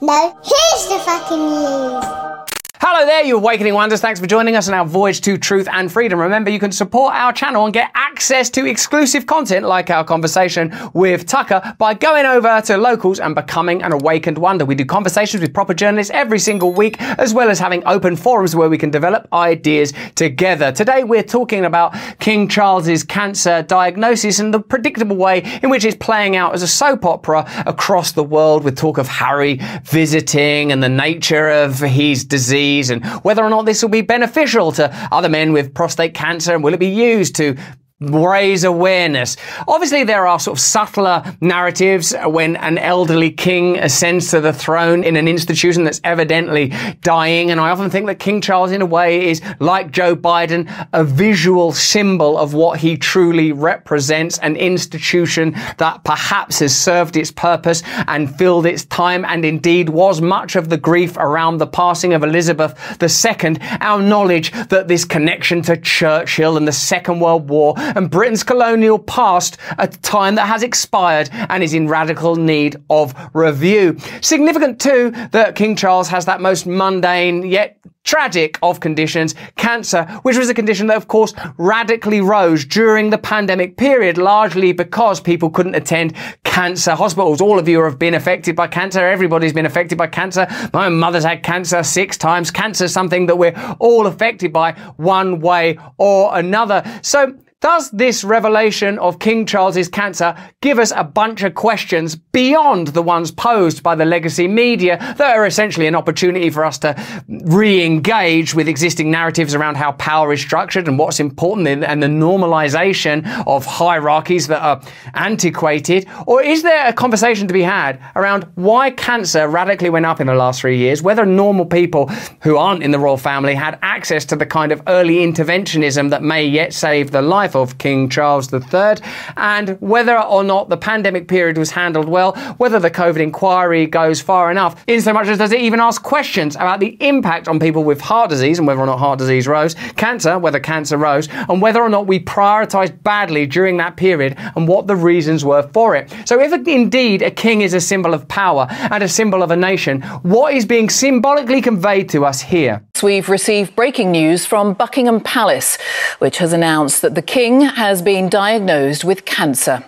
No, here's the fucking news. Hello there, you awakening wonders. Thanks for joining us on our voyage to truth and freedom. Remember, you can support our channel and get access to exclusive content like our conversation with Tucker by going over to locals and becoming an awakened wonder. We do conversations with proper journalists every single week, as well as having open forums where we can develop ideas together. Today, we're talking about King Charles's cancer diagnosis and the predictable way in which it's playing out as a soap opera across the world with talk of Harry visiting and the nature of his disease and whether or not this will be beneficial to other men with prostate cancer and will it be used to raise awareness. Obviously, there are sort of subtler narratives when an elderly king ascends to the throne in an institution that's evidently dying. And I often think that King Charles, in a way, is like Joe Biden, a visual symbol of what he truly represents an institution that perhaps has served its purpose and filled its time and indeed was much of the grief around the passing of Elizabeth II. Our knowledge that this connection to Churchill and the Second World War and Britain's colonial past, a time that has expired and is in radical need of review. Significant too that King Charles has that most mundane yet tragic of conditions, cancer, which was a condition that of course radically rose during the pandemic period, largely because people couldn't attend cancer hospitals. All of you have been affected by cancer. Everybody's been affected by cancer. My mother's had cancer six times. Cancer is something that we're all affected by one way or another. So does this revelation of King Charles's cancer give us a bunch of questions beyond the ones posed by the legacy media that are essentially an opportunity for us to re-engage with existing narratives around how power is structured and what's important and the normalization of hierarchies that are antiquated? Or is there a conversation to be had around why cancer radically went up in the last three years, whether normal people who aren't in the royal family had access to the kind of early interventionism that may yet save the life of King Charles III, and whether or not the pandemic period was handled well, whether the COVID inquiry goes far enough, in so much as does it even ask questions about the impact on people with heart disease and whether or not heart disease rose, cancer, whether cancer rose, and whether or not we prioritised badly during that period and what the reasons were for it. So, if indeed a king is a symbol of power and a symbol of a nation, what is being symbolically conveyed to us here? We've received breaking news from Buckingham Palace, which has announced that the King has been diagnosed with cancer.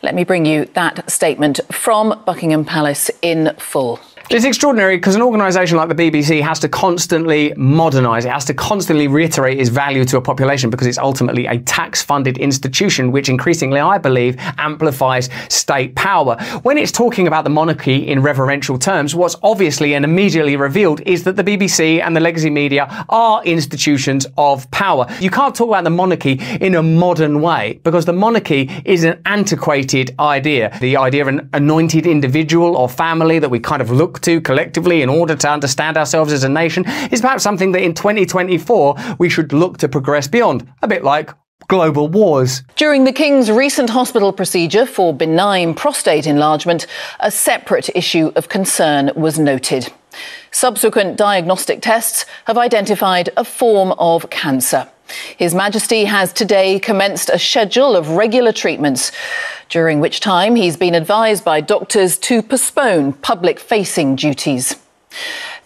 Let me bring you that statement from Buckingham Palace in full. It's extraordinary because an organisation like the BBC has to constantly modernise. It has to constantly reiterate its value to a population because it's ultimately a tax-funded institution, which increasingly, I believe, amplifies state power. When it's talking about the monarchy in reverential terms, what's obviously and immediately revealed is that the BBC and the legacy media are institutions of power. You can't talk about the monarchy in a modern way because the monarchy is an antiquated idea. The idea of an anointed individual or family that we kind of look to collectively in order to understand ourselves as a nation is perhaps something that in 2024 we should look to progress beyond, a bit like global wars. During the King's recent hospital procedure for benign prostate enlargement, a separate issue of concern was noted. Subsequent diagnostic tests have identified a form of cancer. His Majesty has today commenced a schedule of regular treatments, during which time he's been advised by doctors to postpone public facing duties.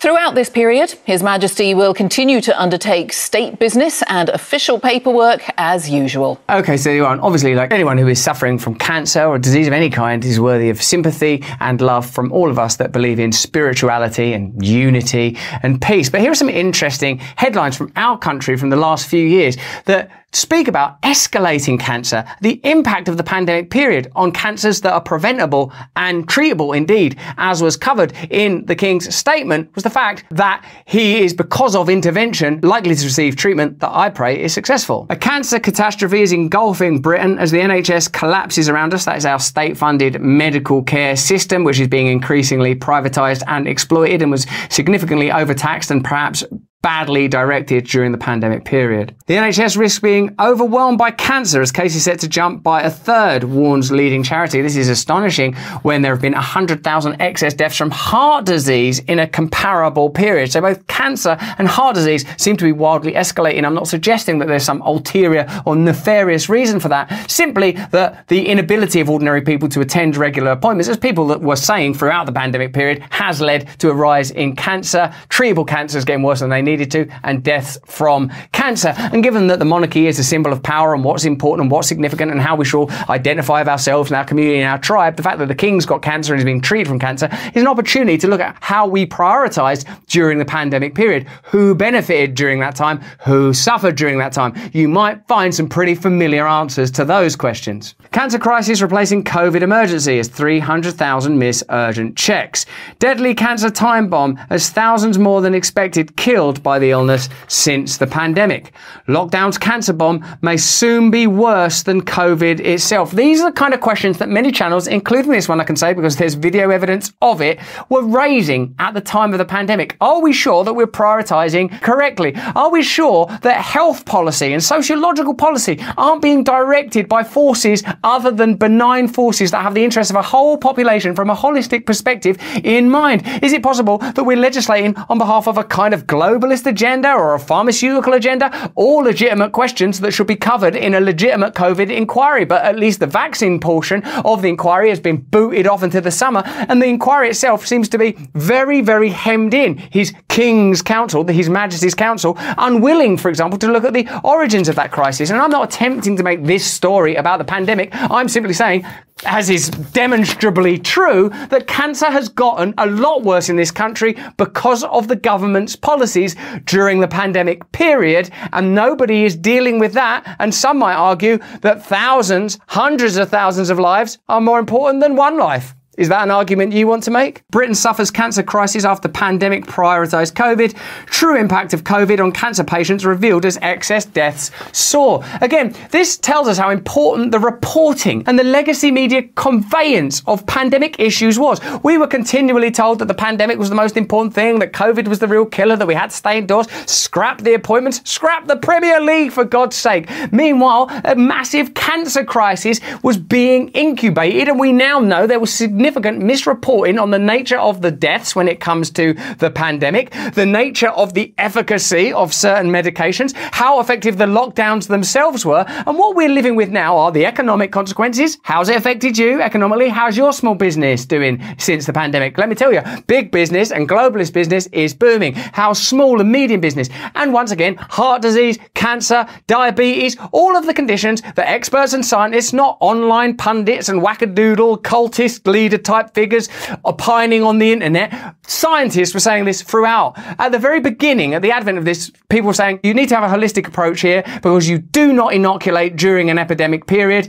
Throughout this period, His Majesty will continue to undertake state business and official paperwork as usual. Okay, so you are obviously like anyone who is suffering from cancer or disease of any kind is worthy of sympathy and love from all of us that believe in spirituality and unity and peace. But here are some interesting headlines from our country from the last few years that speak about escalating cancer, the impact of the pandemic period on cancers that are preventable and treatable indeed, as was covered in the King's statement, was the fact that he is, because of intervention, likely to receive treatment that I pray is successful. A cancer catastrophe is engulfing Britain as the NHS collapses around us. That is our state funded medical care system, which is being increasingly privatised and exploited and was significantly overtaxed and perhaps badly directed during the pandemic period. The NHS risks being overwhelmed by cancer as cases set to jump by a third, warns leading charity. This is astonishing when there have been 100,000 excess deaths from heart disease in a comparable period. So both cancer and heart disease seem to be wildly escalating. I'm not suggesting that there's some ulterior or nefarious reason for that. Simply that the inability of ordinary people to attend regular appointments, as people that were saying throughout the pandemic period, has led to a rise in cancer. Treatable cancer is getting worse than they need needed to, and deaths from cancer. And given that the monarchy is a symbol of power and what's important and what's significant and how we should all identify of ourselves and our community and our tribe, the fact that the king's got cancer and is being treated from cancer is an opportunity to look at how we prioritized during the pandemic period. Who benefited during that time? Who suffered during that time? You might find some pretty familiar answers to those questions. Cancer crisis replacing COVID emergency as 300,000 miss urgent checks. Deadly cancer time bomb as thousands more than expected killed by the illness since the pandemic. Lockdown's cancer bomb may soon be worse than COVID itself. These are the kind of questions that many channels, including this one, I can say because there's video evidence of it, were raising at the time of the pandemic. Are we sure that we're prioritizing correctly? Are we sure that health policy and sociological policy aren't being directed by forces other than benign forces that have the interests of a whole population from a holistic perspective in mind? Is it possible that we're legislating on behalf of a kind of global globalist agenda or a pharmaceutical agenda, all legitimate questions that should be covered in a legitimate COVID inquiry. But at least the vaccine portion of the inquiry has been booted off into the summer, and the inquiry itself seems to be very, very hemmed in. His King's Counsel, His Majesty's Counsel, unwilling, for example, to look at the origins of that crisis. And I'm not attempting to make this story about the pandemic. I'm simply saying as is demonstrably true, that cancer has gotten a lot worse in this country because of the government's policies during the pandemic period, and nobody is dealing with that. And some might argue that thousands, hundreds of thousands of lives are more important than one life. Is that an argument you want to make? Britain suffers cancer crisis after pandemic prioritised COVID. True impact of COVID on cancer patients revealed as excess deaths soar. Again, this tells us how important the reporting and the legacy media conveyance of pandemic issues was. We were continually told that the pandemic was the most important thing, that COVID was the real killer, that we had to stay indoors, scrap the appointments, scrap the Premier League for God's sake. Meanwhile, a massive cancer crisis was being incubated, and we now know there was significant significant misreporting on the nature of the deaths when it comes to the pandemic, the nature of the efficacy of certain medications, how effective the lockdowns themselves were, and what we're living with now are the economic consequences. How's it affected you economically? How's your small business doing since the pandemic? Let me tell you, big business and globalist business is booming. How small and medium business, and once again, heart disease, cancer, diabetes, all of the conditions that experts and scientists, not online pundits and wackadoodle cultist leaders, leader type figures opining on the internet. Scientists were saying this throughout. At the very beginning, at the advent of this, people were saying you need to have a holistic approach here because you do not inoculate during an epidemic period.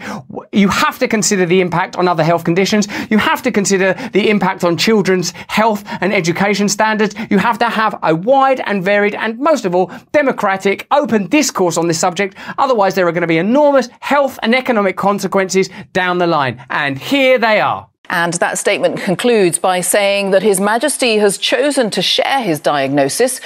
You have to consider the impact on other health conditions. You have to consider the impact on children's health and education standards. You have to have a wide and varied and most of all, democratic, open discourse on this subject. Otherwise, there are going to be enormous health and economic consequences down the line. And here they are. And that statement concludes by saying that His Majesty has chosen to share his diagnosis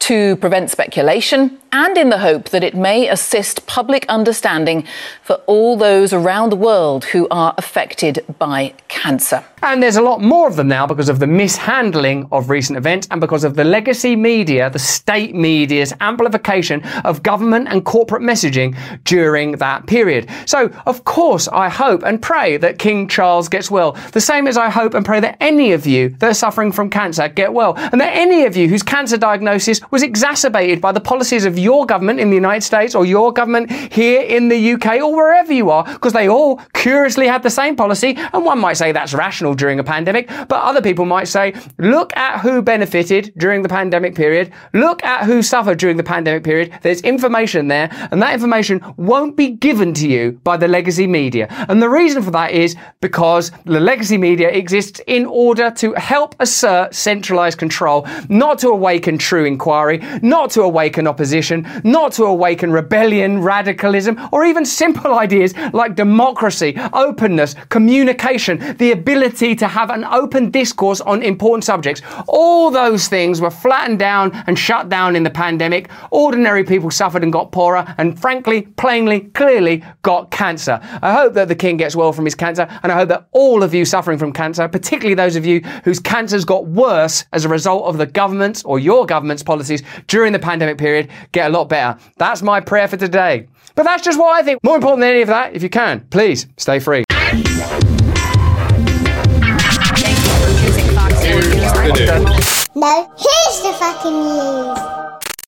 to prevent speculation and in the hope that it may assist public understanding for all those around the world who are affected by cancer. And there's a lot more of them now because of the mishandling of recent events and because of the legacy media, the state media's amplification of government and corporate messaging during that period. So, of course, I hope and pray that King Charles gets well. The same as I hope and pray that any of you that are suffering from cancer get well, and that any of you whose cancer diagnosis was exacerbated by the policies of your government in the United States or your government here in the UK or wherever you are, because they all curiously had the same policy. And one might say that's rational during a pandemic, but other people might say, look at who benefited during the pandemic period, look at who suffered during the pandemic period. There's information there, and that information won't be given to you by the legacy media. And the reason for that is because the legacy media exists in order to help assert centralized control, not to awaken true inquiry, not to awaken opposition, not to awaken rebellion, radicalism, or even simple ideas like democracy, openness, communication, the ability to have an open discourse on important subjects. All those things were flattened down and shut down in the pandemic. Ordinary people suffered and got poorer, and frankly, plainly, clearly got cancer. I hope that the king gets well from his cancer, and I hope that all of you suffering from cancer, particularly those of you whose cancers got worse as a result of the government's or your government's policies during the pandemic period, get a lot better. That's my prayer for today. But that's just what I think. More important than any of that, if you can, please stay free. No, here's the fucking news.